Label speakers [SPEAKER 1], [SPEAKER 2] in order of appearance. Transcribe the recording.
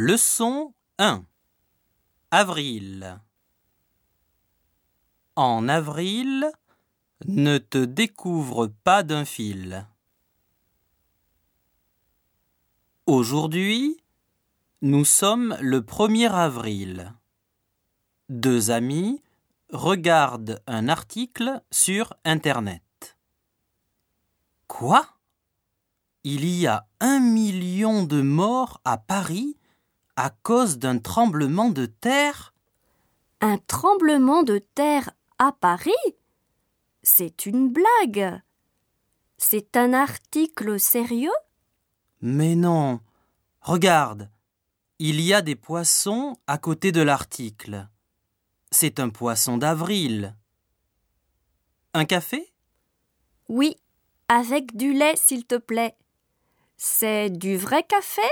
[SPEAKER 1] Leçon 1 Avril En avril, ne te découvre pas d'un fil. Aujourd'hui, nous sommes le 1er avril. Deux amis regardent un article sur Internet. Quoi? Il y a un million de morts à Paris? À cause d'un tremblement de terre
[SPEAKER 2] Un tremblement de terre à Paris? C'est une blague. C'est un article sérieux?
[SPEAKER 1] Mais non. Regarde. Il y a des poissons à côté de l'article. C'est un poisson d'avril. Un café?
[SPEAKER 2] Oui, avec du lait, s'il te plaît. C'est du vrai café?